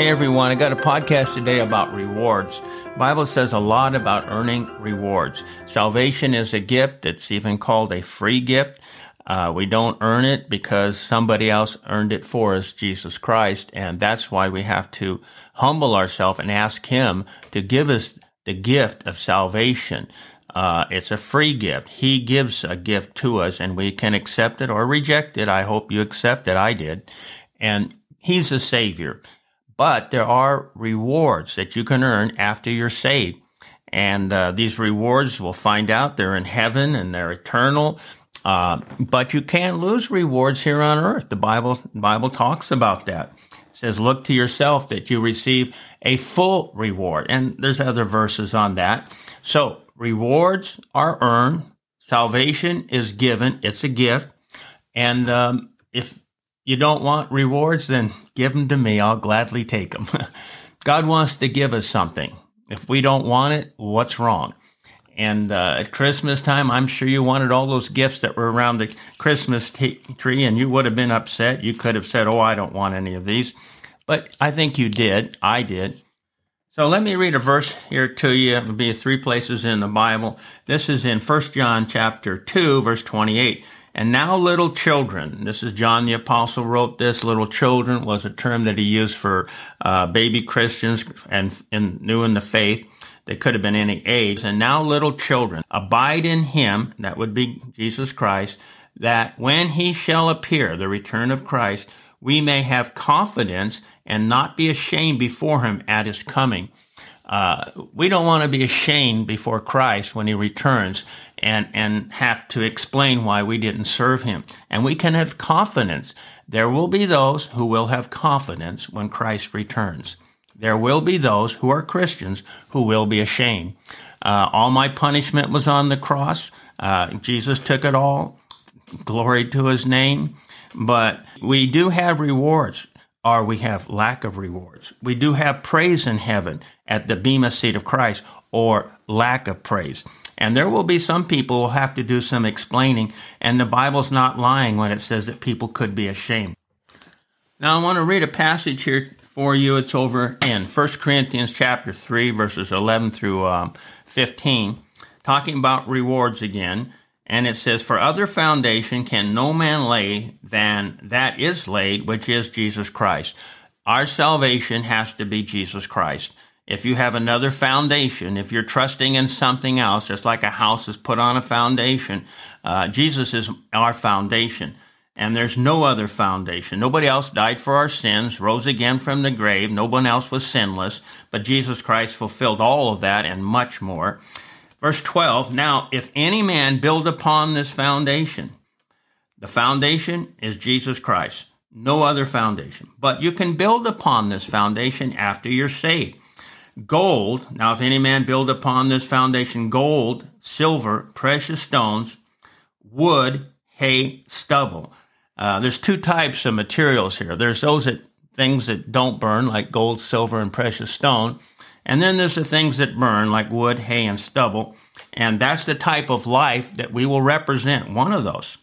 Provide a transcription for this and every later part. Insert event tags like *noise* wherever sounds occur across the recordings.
Hey everyone, I got a podcast today about rewards. Bible says a lot about earning rewards. Salvation is a gift. It's even called a free gift. Uh, we don't earn it because somebody else earned it for us, Jesus Christ, and that's why we have to humble ourselves and ask Him to give us the gift of salvation. Uh, it's a free gift. He gives a gift to us, and we can accept it or reject it. I hope you accept it. I did, and He's a Savior. But there are rewards that you can earn after you're saved. And uh, these rewards, we'll find out, they're in heaven and they're eternal. Uh, but you can't lose rewards here on earth. The Bible, Bible talks about that. It says, look to yourself that you receive a full reward. And there's other verses on that. So rewards are earned. Salvation is given. It's a gift. And um, if you don't want rewards, then give them to me. I'll gladly take them. *laughs* God wants to give us something. If we don't want it, what's wrong? And uh, at Christmas time, I'm sure you wanted all those gifts that were around the Christmas t- tree, and you would have been upset. You could have said, Oh, I don't want any of these. But I think you did. I did. So let me read a verse here to you. It will be three places in the Bible. This is in 1 John chapter 2, verse 28. And now, little children, this is John the Apostle wrote this. Little children was a term that he used for uh, baby Christians and, and new in the faith. They could have been any age. And now, little children, abide in him, that would be Jesus Christ, that when he shall appear, the return of Christ, we may have confidence and not be ashamed before him at his coming. Uh, we don't want to be ashamed before Christ when he returns and, and have to explain why we didn't serve him. And we can have confidence. There will be those who will have confidence when Christ returns. There will be those who are Christians who will be ashamed. Uh, all my punishment was on the cross. Uh, Jesus took it all. Glory to his name. But we do have rewards or we have lack of rewards. We do have praise in heaven at the Bema seat of Christ or lack of praise. And there will be some people who will have to do some explaining, and the Bible's not lying when it says that people could be ashamed. Now I want to read a passage here for you. It's over in 1 Corinthians chapter 3, verses 11 through um, 15, talking about rewards again. And it says, For other foundation can no man lay than that is laid, which is Jesus Christ. Our salvation has to be Jesus Christ. If you have another foundation, if you're trusting in something else, just like a house is put on a foundation, uh, Jesus is our foundation. And there's no other foundation. Nobody else died for our sins, rose again from the grave. No one else was sinless, but Jesus Christ fulfilled all of that and much more. Verse 12 Now, if any man build upon this foundation, the foundation is Jesus Christ, no other foundation. But you can build upon this foundation after you're saved. Gold, now, if any man build upon this foundation gold, silver, precious stones, wood, hay, stubble. Uh, there's two types of materials here. There's those that things that don't burn, like gold, silver, and precious stone. And then there's the things that burn, like wood, hay, and stubble. And that's the type of life that we will represent, one of those.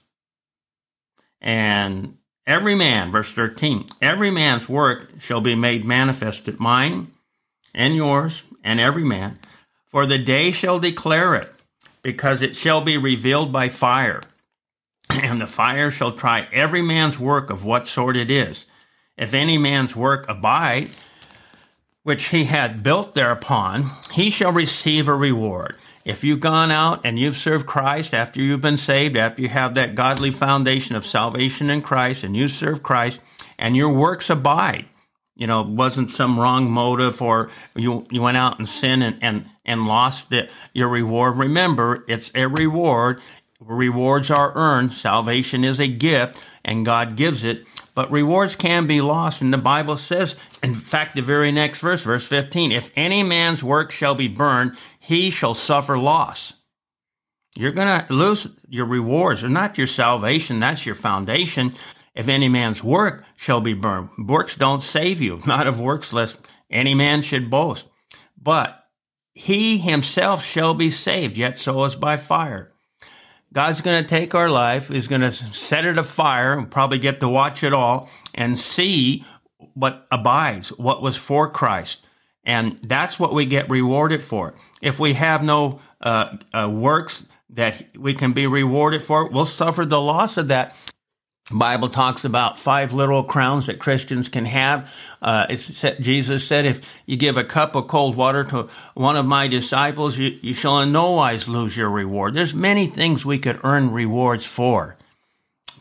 And every man, verse 13, every man's work shall be made manifest at mine and yours and every man, for the day shall declare it, because it shall be revealed by fire. *clears throat* And the fire shall try every man's work of what sort it is. If any man's work abide, which he had built thereupon, he shall receive a reward. If you've gone out and you've served Christ after you've been saved, after you have that godly foundation of salvation in Christ and you serve Christ and your works abide, you know, wasn't some wrong motive or you, you went out and sinned and, and, and lost the, your reward. Remember, it's a reward. Rewards are earned. Salvation is a gift and God gives it. But rewards can be lost. And the Bible says, in fact, the very next verse, verse 15, if any man's work shall be burned, he shall suffer loss. You're going to lose your rewards. They're not your salvation. That's your foundation. If any man's work shall be burned, works don't save you. *laughs* Not of works, lest any man should boast. But he himself shall be saved, yet so as by fire. God's going to take our life, He's going to set it afire, and probably get to watch it all and see what abides, what was for Christ. And that's what we get rewarded for. If we have no uh, uh, works that we can be rewarded for, we'll suffer the loss of that. Bible talks about five literal crowns that Christians can have. Uh, Jesus said, if you give a cup of cold water to one of my disciples, you, you shall in no wise lose your reward. There's many things we could earn rewards for.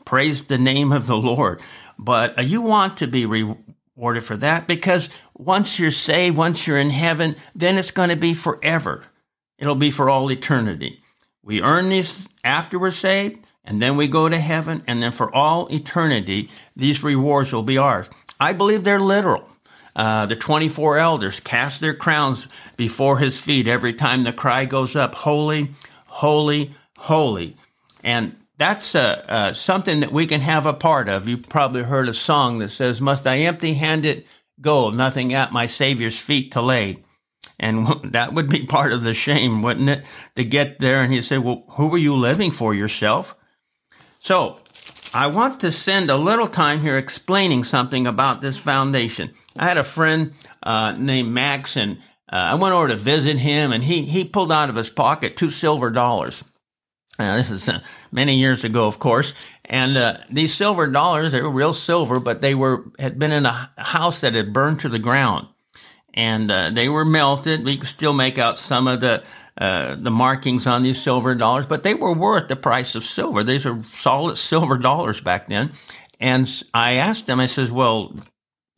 Praise the name of the Lord. But uh, you want to be rewarded for that because once you're saved, once you're in heaven, then it's going to be forever. It'll be for all eternity. We earn these after we're saved and then we go to heaven, and then for all eternity, these rewards will be ours. I believe they're literal. Uh, the 24 elders cast their crowns before his feet every time the cry goes up Holy, holy, holy. And that's uh, uh, something that we can have a part of. You've probably heard a song that says, Must I empty handed go, nothing at my Savior's feet to lay? And *laughs* that would be part of the shame, wouldn't it? To get there and he said, Well, who were you living for yourself? So, I want to spend a little time here explaining something about this foundation. I had a friend uh, named Max, and uh, I went over to visit him, and he, he pulled out of his pocket two silver dollars. Uh, this is uh, many years ago, of course. And uh, these silver dollars, they were real silver, but they were had been in a house that had burned to the ground, and uh, they were melted. We could still make out some of the uh, the markings on these silver dollars, but they were worth the price of silver. These are solid silver dollars back then. And I asked him, I says, well,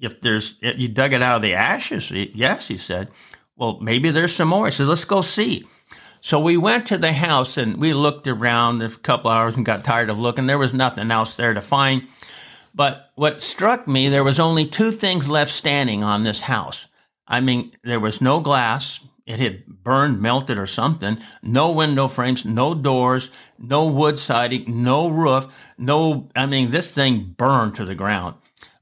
if there's, if you dug it out of the ashes, yes, he said. Well, maybe there's some more. I said, let's go see. So we went to the house and we looked around a couple hours and got tired of looking. There was nothing else there to find. But what struck me, there was only two things left standing on this house. I mean, there was no glass, it had burned, melted, or something. No window frames, no doors, no wood siding, no roof, no, I mean, this thing burned to the ground.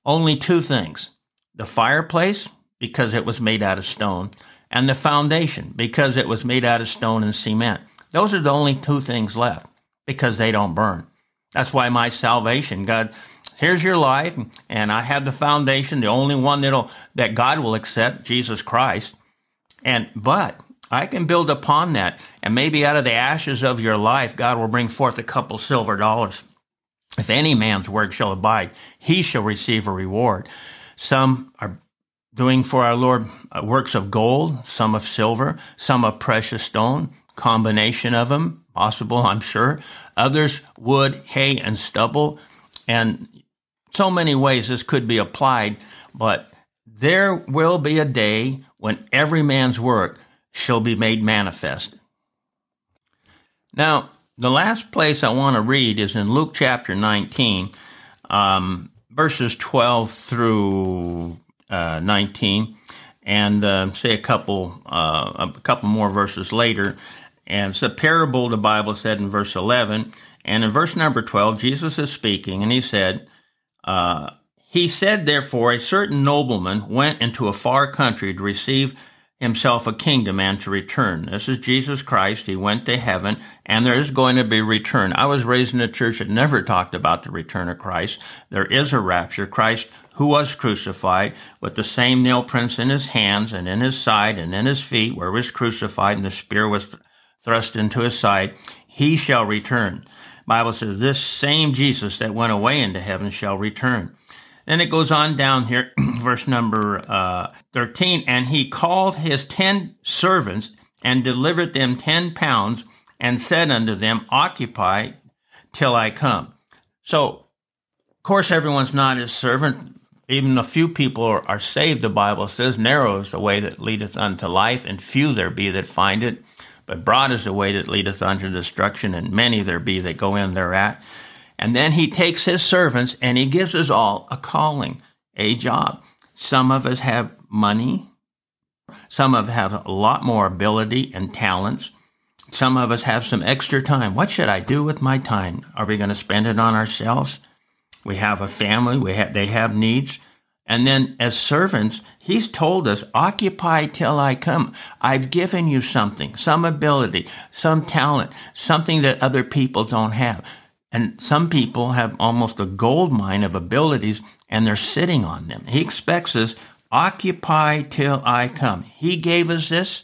Only two things the fireplace, because it was made out of stone, and the foundation, because it was made out of stone and cement. Those are the only two things left because they don't burn. That's why my salvation, God, here's your life, and I have the foundation, the only one that'll, that God will accept, Jesus Christ. And, but I can build upon that. And maybe out of the ashes of your life, God will bring forth a couple silver dollars. If any man's work shall abide, he shall receive a reward. Some are doing for our Lord uh, works of gold, some of silver, some of precious stone, combination of them, possible, I'm sure. Others wood, hay, and stubble. And so many ways this could be applied, but there will be a day when every man's work shall be made manifest. Now, the last place I want to read is in Luke chapter 19, um, verses 12 through uh, 19, and uh, say a couple, uh, a couple more verses later. And it's a parable, the Bible said in verse 11. And in verse number 12, Jesus is speaking, and he said, uh, he said, therefore, a certain nobleman went into a far country to receive himself a kingdom and to return. This is Jesus Christ. He went to heaven and there is going to be return. I was raised in a church that never talked about the return of Christ. There is a rapture. Christ who was crucified with the same nail prints in his hands and in his side and in his feet where he was crucified and the spear was thrust into his side. He shall return. Bible says this same Jesus that went away into heaven shall return. Then it goes on down here, *clears throat* verse number uh, 13. And he called his ten servants and delivered them ten pounds and said unto them, Occupy till I come. So, of course, everyone's not his servant. Even a few people are, are saved, the Bible says. Narrow is the way that leadeth unto life, and few there be that find it. But broad is the way that leadeth unto destruction, and many there be that go in thereat. And then he takes his servants and he gives us all a calling, a job. Some of us have money. Some of us have a lot more ability and talents. Some of us have some extra time. What should I do with my time? Are we going to spend it on ourselves? We have a family. We have, they have needs. And then as servants, he's told us, occupy till I come. I've given you something, some ability, some talent, something that other people don't have. And some people have almost a gold mine of abilities and they're sitting on them. He expects us occupy till I come. He gave us this,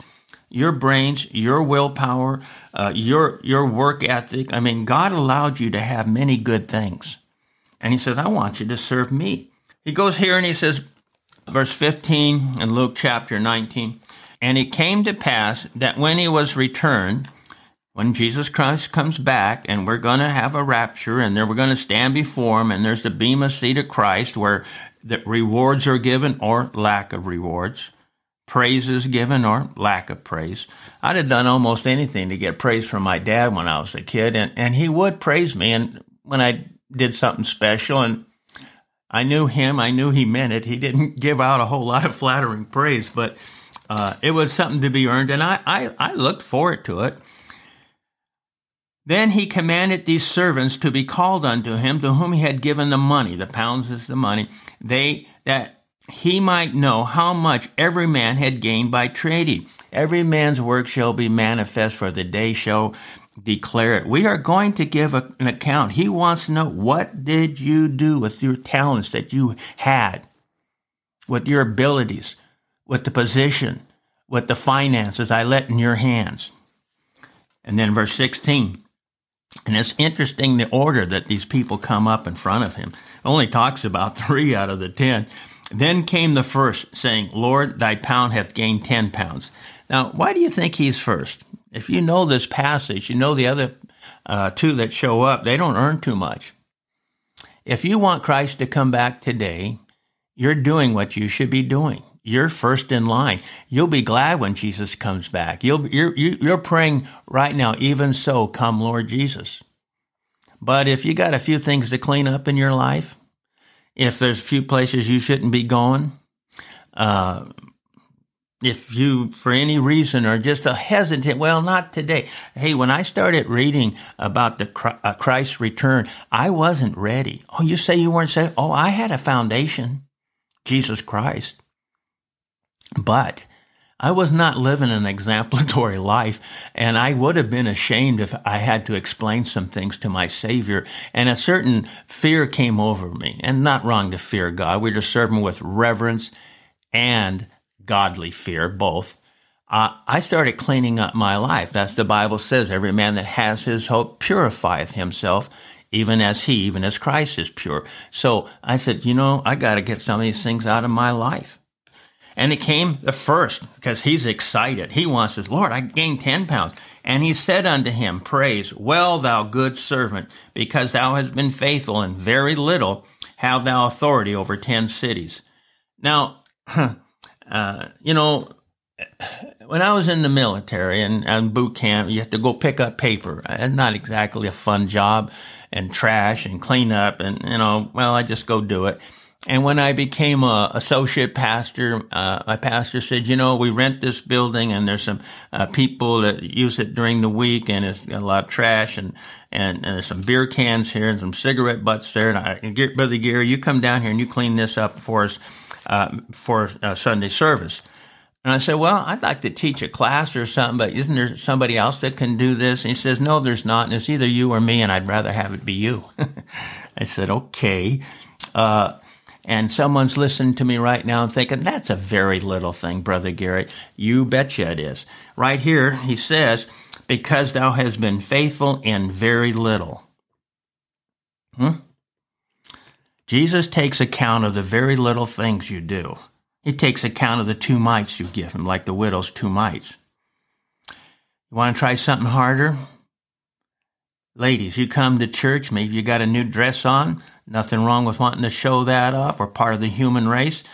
your brains, your willpower, uh, your your work ethic. I mean, God allowed you to have many good things, and He says, "I want you to serve me." He goes here and he says, verse 15 in Luke chapter 19, and it came to pass that when he was returned, when Jesus Christ comes back and we're going to have a rapture and then we're going to stand before him and there's the bema seat of Christ where the rewards are given or lack of rewards, praise is given or lack of praise. I'd have done almost anything to get praise from my dad when I was a kid and, and he would praise me and when I did something special and I knew him. I knew he meant it. He didn't *laughs* give out a whole lot of flattering praise, but uh, it was something to be earned, and I, I, I looked forward to it. Then he commanded these servants to be called unto him, to whom he had given the money. The pounds is the money. They that he might know how much every man had gained by trading. Every man's work shall be manifest, for the day shall declare it. We are going to give a, an account. He wants to know what did you do with your talents that you had, with your abilities, with the position, with the finances I let in your hands. And then verse 16. And it's interesting the order that these people come up in front of him. Only talks about *laughs* three out of the ten. Then came the first, saying, Lord, thy pound hath gained ten pounds. Now, why do you think he's first? If you know this passage, you know the other uh, two that show up, they don't earn too much. If you want Christ to come back today, you're doing what you should be doing. You're first in line. You'll be glad when Jesus comes back. You'll, you're, you're praying right now, even so, come Lord Jesus. But if you got a few things to clean up in your life, if there's a few places you shouldn't be going, uh, if you, for any reason, are just a hesitant, well, not today. Hey, when I started reading about the uh, Christ's return, I wasn't ready. Oh, you say you weren't saved? Oh, I had a foundation, Jesus Christ. But I was not living an exemplary *laughs* life, and I would have been ashamed if I had to explain some things to my Savior. And a certain fear came over me, and not wrong to fear God. We're to serve Him with reverence and godly fear, both, uh, I started cleaning up my life. That's the Bible says, every man that has his hope purifieth himself, even as he, even as Christ is pure. So I said, you know, I got to get some of these things out of my life. And it came the first because he's excited. He wants his Lord, I gained 10 pounds. And he said unto him, Praise, well, thou good servant, because thou hast been faithful in very little, have thou authority over 10 cities. Now, *clears throat* Uh, you know, when I was in the military and, and boot camp, you have to go pick up paper. It's not exactly a fun job and trash and clean up and, you know, well, I just go do it. And when I became a associate pastor, uh, my pastor said, you know, we rent this building and there's some uh, people that use it during the week and it's got a lot of trash and, and, and there's some beer cans here and some cigarette butts there. And I, Brother Gary, you come down here and you clean this up for us uh, for uh, Sunday service. And I said, Well, I'd like to teach a class or something, but isn't there somebody else that can do this? And he says, No, there's not. And it's either you or me, and I'd rather have it be you. *laughs* I said, Okay. Uh, and someone's listening to me right now and thinking, That's a very little thing, Brother Garrett. You betcha it is. Right here, he says, Because thou hast been faithful in very little. Hmm? Jesus takes account of the very little things you do. He takes account of the two mites you give him, like the widow's two mites. You want to try something harder? Ladies, you come to church, maybe you got a new dress on, nothing wrong with wanting to show that off or part of the human race.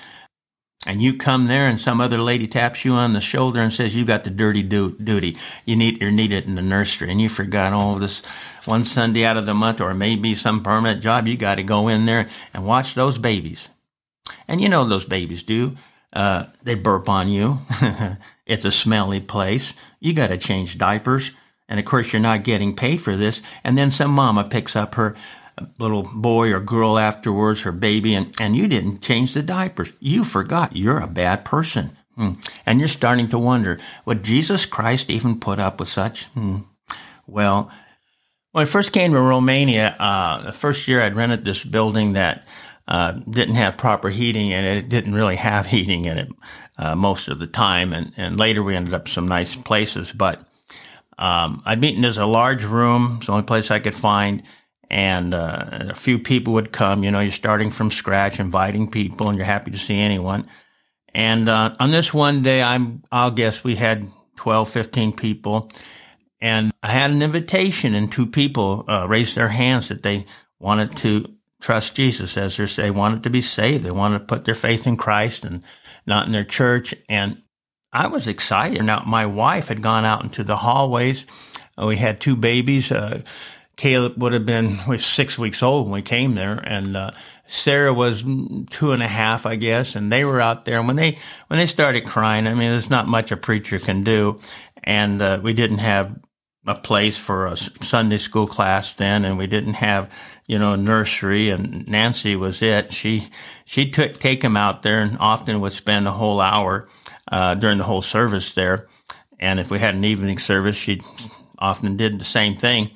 And you come there and some other lady taps you on the shoulder and says, you got the dirty do- duty. You need, you're needed in the nursery and you forgot all this one Sunday out of the month or maybe some permanent job, you got to go in there and watch those babies. And you know those babies do. Uh, they burp on you. *laughs* it's a smelly place. You got to change diapers. And of course, you're not getting paid for this. And then some mama picks up her little boy or girl afterwards, her baby, and, and you didn't change the diapers. You forgot. You're a bad person. Hmm. And you're starting to wonder, would Jesus Christ even put up with such? Hmm. Well, when I first came to Romania, uh, the first year I'd rented this building that uh, didn't have proper heating in it. It didn't really have *laughs* heating in it uh, most of the time. And, and later we ended up some nice places. But um, I'd meet in this a large room. It's the only place I could find. And uh, a few people would come. You know, you're starting from scratch, inviting people, and you're happy to see anyone. And uh, on this one day, I'm, I'll guess we had 12, 15 people. And I had an invitation, and two people uh, raised their hands that they wanted to trust Jesus as they say, wanted to be saved. They wanted to put their faith in Christ and not in their church. And I was excited. Now, my wife had gone out into the hallways. Uh, we had two babies. Uh, Caleb would have been was six weeks old when we came there, and uh, Sarah was two and a half, I guess. And they were out there. And when they when they started crying, I mean, there's not much a preacher can do. And uh, we didn't have a place for a Sunday school class then, and we didn't have, you know, a nursery. And Nancy was it. She she took take him out there, and often would spend a whole hour uh, during the whole service there. And if we had an evening service, she often did the same thing.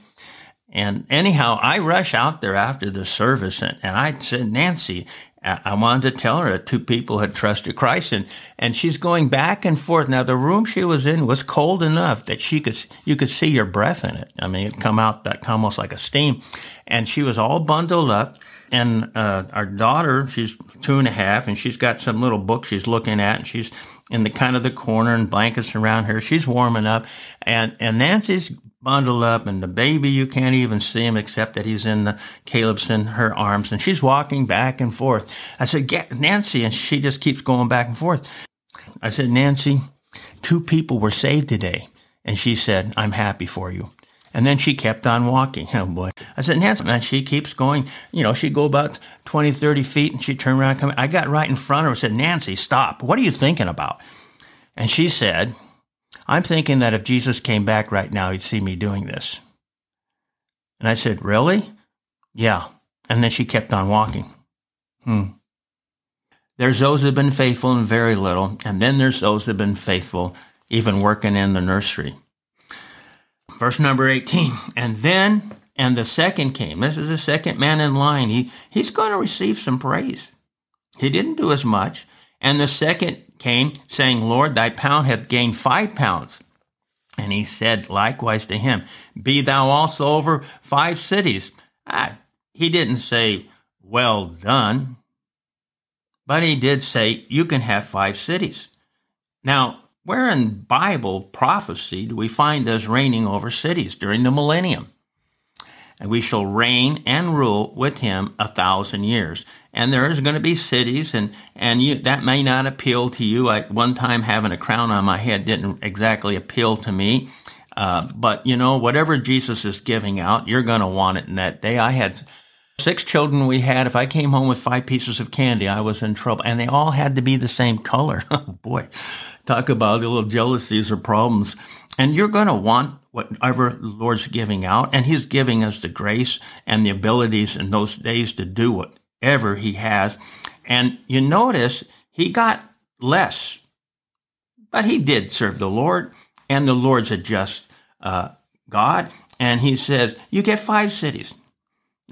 And anyhow, I rush out there after the service, and, and I said, Nancy, I wanted to tell her that two people had trusted Christ, and, and she's going back and forth. Now, the room she was in was cold enough that she could you could see your breath in it. I mean, it come out that almost like a steam, and she was all bundled up. And uh, our daughter, she's two and a half, and she's got some little book she's looking at, and she's in the kind of the corner, and blankets around her. She's warming up, and and Nancy's bundled up and the baby you can't even see him except that he's in the Caleb's in her arms and she's walking back and forth. I said, Get Nancy, and she just keeps going back and forth. I said, Nancy, two people were saved today. And she said, I'm happy for you. And then she kept on walking. *laughs* Oh boy. I said, Nancy, man, she keeps going. You know, she'd go about 20, 30 feet and she'd turn around and come. I got right in front of her and said, Nancy, stop. What are you thinking about? And she said, I'm thinking that if Jesus came back right now, he'd see me doing this. And I said, Really? Yeah. And then she kept on walking. Hmm. There's those have been faithful in very little, and then there's those have been faithful even working in the nursery. Verse number 18. And then, and the second came. This is the second man in line. He, he's going to receive some praise. He didn't do as much. And the second came, saying, Lord, thy pound hath gained five pounds. And he said likewise to him, Be thou also over five cities. Ah, he didn't say, Well done, but he did say, You can have five cities. Now, where in Bible prophecy do we find us reigning over cities during the millennium? And we shall reign and rule with him a thousand years. And there's going to be cities and and you, that may not appeal to you. I, one time having a crown on my head didn't exactly appeal to me. Uh, but you know whatever jesus is giving out you're going to want it in that day. I had six children we had. If i came home with five pieces of candy i was in trouble. And they all had to be the same color. *laughs* Oh boy. Talk about the little jealousies or problems. And you're going to want whatever the lord's giving out. And he's giving us the grace and the abilities in those days to do whatever he has. And you notice he got less, but he did serve the Lord, and the Lord's a just uh, God. And he says, You get five cities.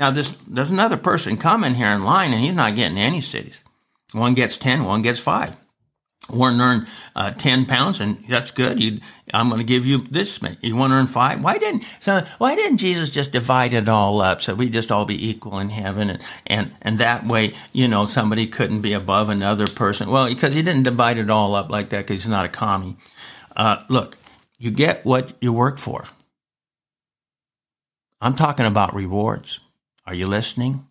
Now, this, there's another person coming here in line, and he's not getting any cities. One gets 10, one gets five. Want to earn uh, 10 pounds and that's good. You i'm going to give you this many. You want to earn five? Why didn't so why didn't jesus just divide it all up so we just all be equal in heaven? And and and that way you know somebody couldn't be above another person. Well because he didn't divide it all up like that because he's not a commie. Uh, look you get what you work for. I'm talking about rewards are you listening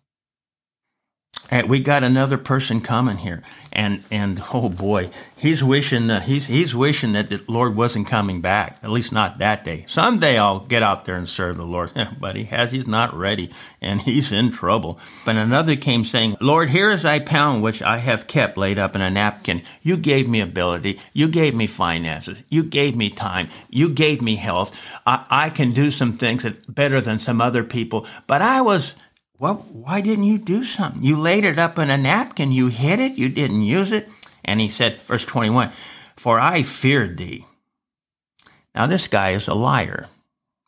and we got another person coming here, and and oh boy, he's wishing that he's he's wishing that the Lord wasn't coming back. At least not that day. Someday I'll get out there and serve the Lord, *laughs* but he has. He's not ready, and *laughs* he's in trouble. But another came saying, "Lord, here is thy pound which I have kept laid up in a napkin. You gave me ability. You gave me finances. You gave me time. You gave me health. I, I can do some things that better than some other people. But I was." Well, why didn't you do something? You laid it up in a napkin. You hid it. You didn't use it. And he said, verse 21, For I feared thee. Now, this guy is a liar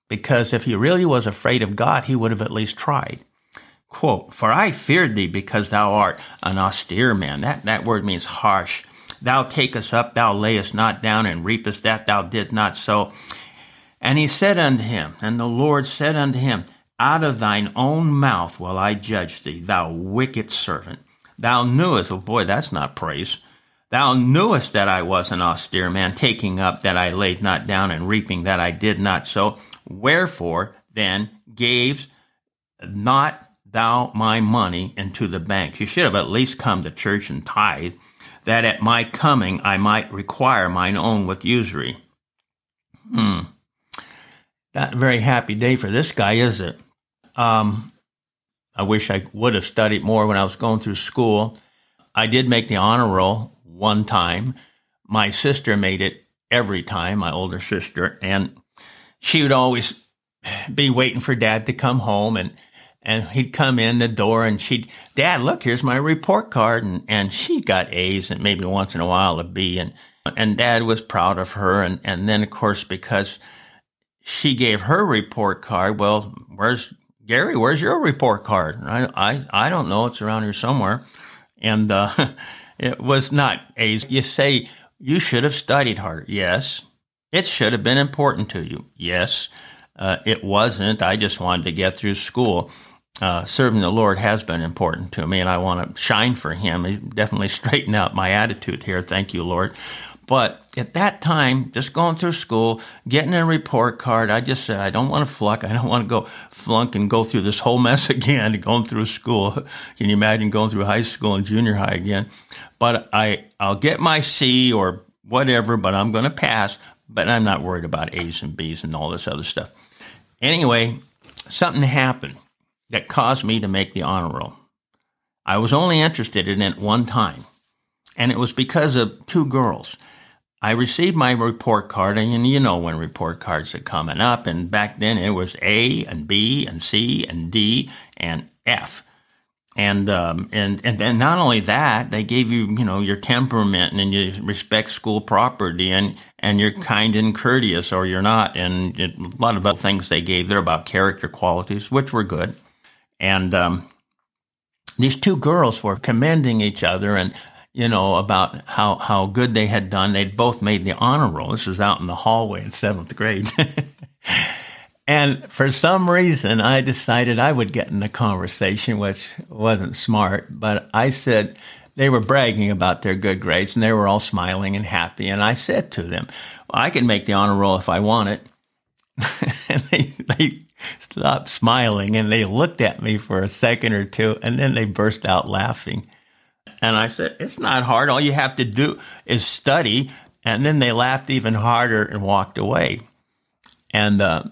because if he really was afraid of God, he would have at least tried. Quote, For I feared thee because thou art an austere man. That, that word means harsh. Thou takest up, thou layest not down, and reapest that thou didst not sow. And he said unto him, and the Lord said unto him, Out of thine own mouth will I judge thee, thou wicked servant. Thou knewest, oh boy, that's not praise. Thou knewest that I was an austere man, taking up that I laid not down, and reaping that I did not sow. Wherefore then gave not thou my money into the bank. You should have at least come to church and tithe, that at my coming I might require mine own with usury. Hmm. Not a very happy day for this guy, is it? Um, I wish I would have studied more when I was going through school. I did make the honor roll one time. My sister made it every time, my older sister, and she would always be waiting for dad to come home and and he'd come in the door and she'd, Dad, look, here's my report card. And, and she got A's and maybe once in a while a B. And, and dad was proud of her. And, and then, of course, because she gave her report card, well, where's Gary? Where's your report card? I, I, I don't know. It's around here somewhere. And, uh, *laughs* it was not A's. You say you should have studied harder. Yes. It should have been important to you. Yes. Uh, it wasn't. I just wanted to get through school uh, serving the Lord has been important to me, and I want to shine for Him. He definitely *laughs* straightened out my attitude here. Thank you, Lord. But at that time, just going through school, getting a report card, I just said, I don't want to flunk. I don't want to go flunk and go through this whole *laughs* mess again, going through school. *laughs* Can you imagine going through high school and junior high again? But I, I'll get my C or whatever, but I'm going to pass. But I'm not worried about A's and B's and all this other stuff. Anyway, something happened that caused me to make the honor roll. I was only interested in it one time, and it was because of two girls. I received my report card, and you know when report cards are coming up, and back then it was A and B and C and D and F. And um, and and then not only that, they gave you you know your temperament and you respect school property and and you're kind and courteous or you're not, and it, a lot of other things they gave there about character qualities, which were good. And um, these two girls were commending each other and you know about how how good they had done. They'd both made the honor roll. This was out in the hallway in seventh grade. *laughs* and for some reason, I decided I would get in the conversation, which wasn't smart. But I said they were bragging about their good grades, and they were all smiling and happy. And I said to them, well, "I can make the honor roll if I want it." *laughs* and they, they stopped smiling and they looked at me for a second or two and then they burst out laughing. And I said, It's not hard. All you have to do is study. And then they laughed even harder and walked away. And uh,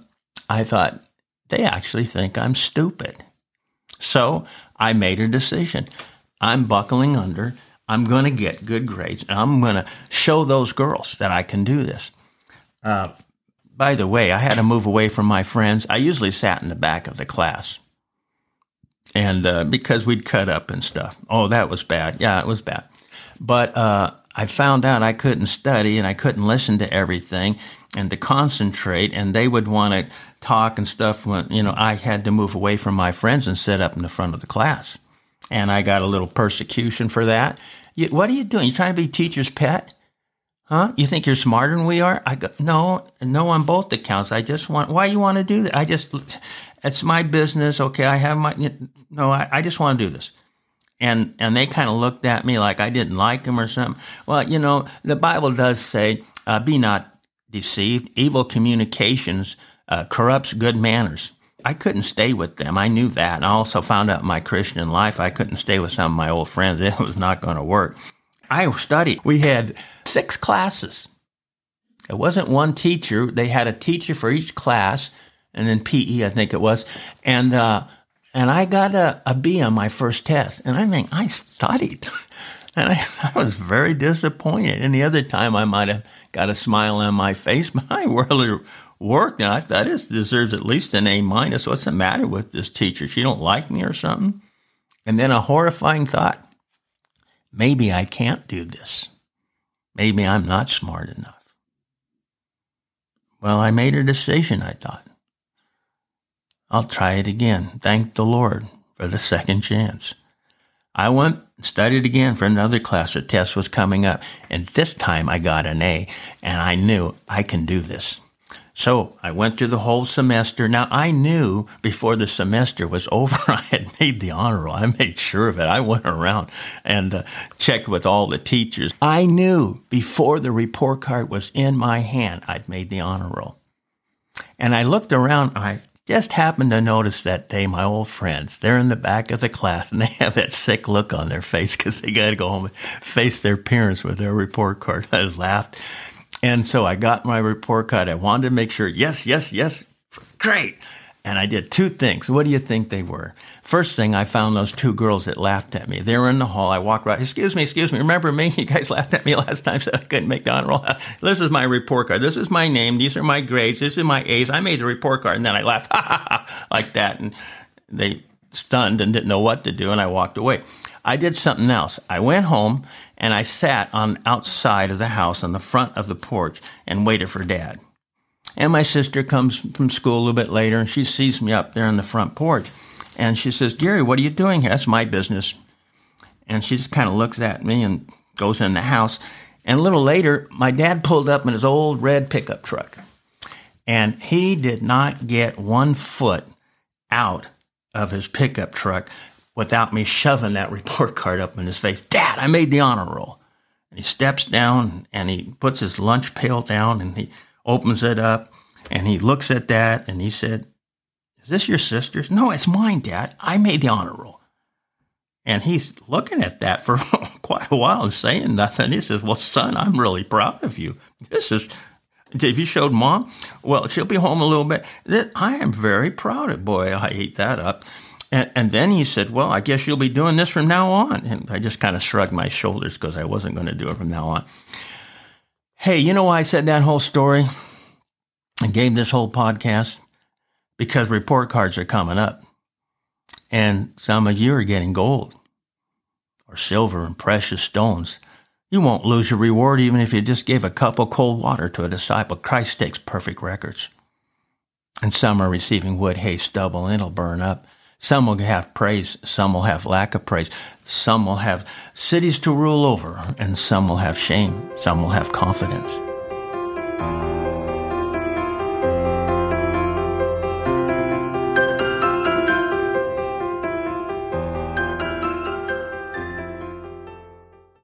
I thought, they actually think I'm stupid. So I made a decision. I'm buckling under. I'm going to get good grades. And I'm going to show those girls that I can do this. Uh, by the way, I had to move away from my friends. I usually sat in the back of the class. And uh, because we'd cut up and stuff. Oh, that was bad. Yeah, it was bad. But uh, I found out I couldn't study and I couldn't listen to everything and to concentrate. And they would want to talk and stuff when, you know, I had to move away from my friends and sit up in the front of the class. And I got a little persecution for that. You, what are you doing? You trying to be teacher's pet? Huh? You think you're smarter than we are? I go, no, no on both accounts. I just want, why you want to do that? I just, it's my business. Okay. I have my, no, I, I just want to do this. And, and they kind of looked at me like I didn't like them or something. Well, you know, the Bible does say, uh, be not deceived. Evil communications uh, corrupts good manners. I couldn't stay with them. I knew that. And I also found out in my Christian life I couldn't stay with some of my old friends. *laughs* It was not going to work. I studied. We had six classes. It wasn't one teacher. They had a teacher for each class, and then PE, I think it was. And uh, and I got a, a B on my first test. And I think I studied. *laughs* and I, *laughs* I was very disappointed. Any other time I might have got a smile on my face, *laughs* but I really worked. And I thought this deserves at least an A minus. What's the matter with this teacher? She don't like me or something? And then a horrifying thought maybe I can't do this. Maybe I'm not smart enough. Well, I made a decision, I thought. I'll try it again. Thank the Lord for the second chance. I went and studied again for another class. The test was coming up, and this time I got an A, and I knew I can do this. So I went through the whole semester. Now I knew before the semester was *laughs* over, I had made the honor roll. I made sure of it. I went around and uh, checked with all the teachers. I knew before the report card was in my hand, I'd made the honor roll. And I looked around. I just happened to notice that day my old friends, they're in the back of the class and they have that sick look on their face because they got to go home and face their parents with their report card. *laughs* I laughed and so I got my report card. I wanted to make sure, yes, yes, yes, great. And I did two things. What do you think they were? First thing, I found those two girls that laughed at me. They were in the hall. I walked right. Excuse me, excuse me. Remember me? *laughs* You guys laughed at me last time, said I couldn't make the honor roll. *laughs* This is my report card. This is my name. These are my grades. This is my A's. I made the report card, and then I laughed *laughs* like that, and they stunned and didn't know what to do, and I walked away. I did something else. I went home and I sat on outside of the house on the front of the porch and waited for dad. And my sister comes from school a little bit later and she sees me up there on the front porch and she says, Gary, what are you doing here? That's my business. And she just kind of looks at me and goes in the house. And a little later, my dad pulled up in his old red pickup truck. And he did not get one foot out of his pickup truck without me shoving that *laughs* report card up in his face. Dad, I made the honor roll. And he steps down and he puts his lunch pail down and he opens it up and he looks at that and he said, Is this your sister's? No, it's mine, Dad. I made the honor roll. And he's looking at that for *laughs* quite a while and saying nothing. He says, Well, son, I'm really proud of you. This is if you showed mom, well, she'll be home a little bit. I am very proud of boy. I ate that up. And, and then he said, Well, I guess you'll be doing this from now on. And I just kind of shrugged my shoulders because I wasn't going to do it from now on. Hey, you know why I said that whole story and gave this whole podcast? Because report cards are coming up. And some of you are getting gold or silver and precious stones. You won't lose your reward even if you just gave a cup of cold water to a disciple. Christ takes perfect records. And some are receiving wood, hay, stubble, and it'll burn up. Some will have praise, some will have lack of praise, some will have cities to rule over, and some will have shame, some will have confidence.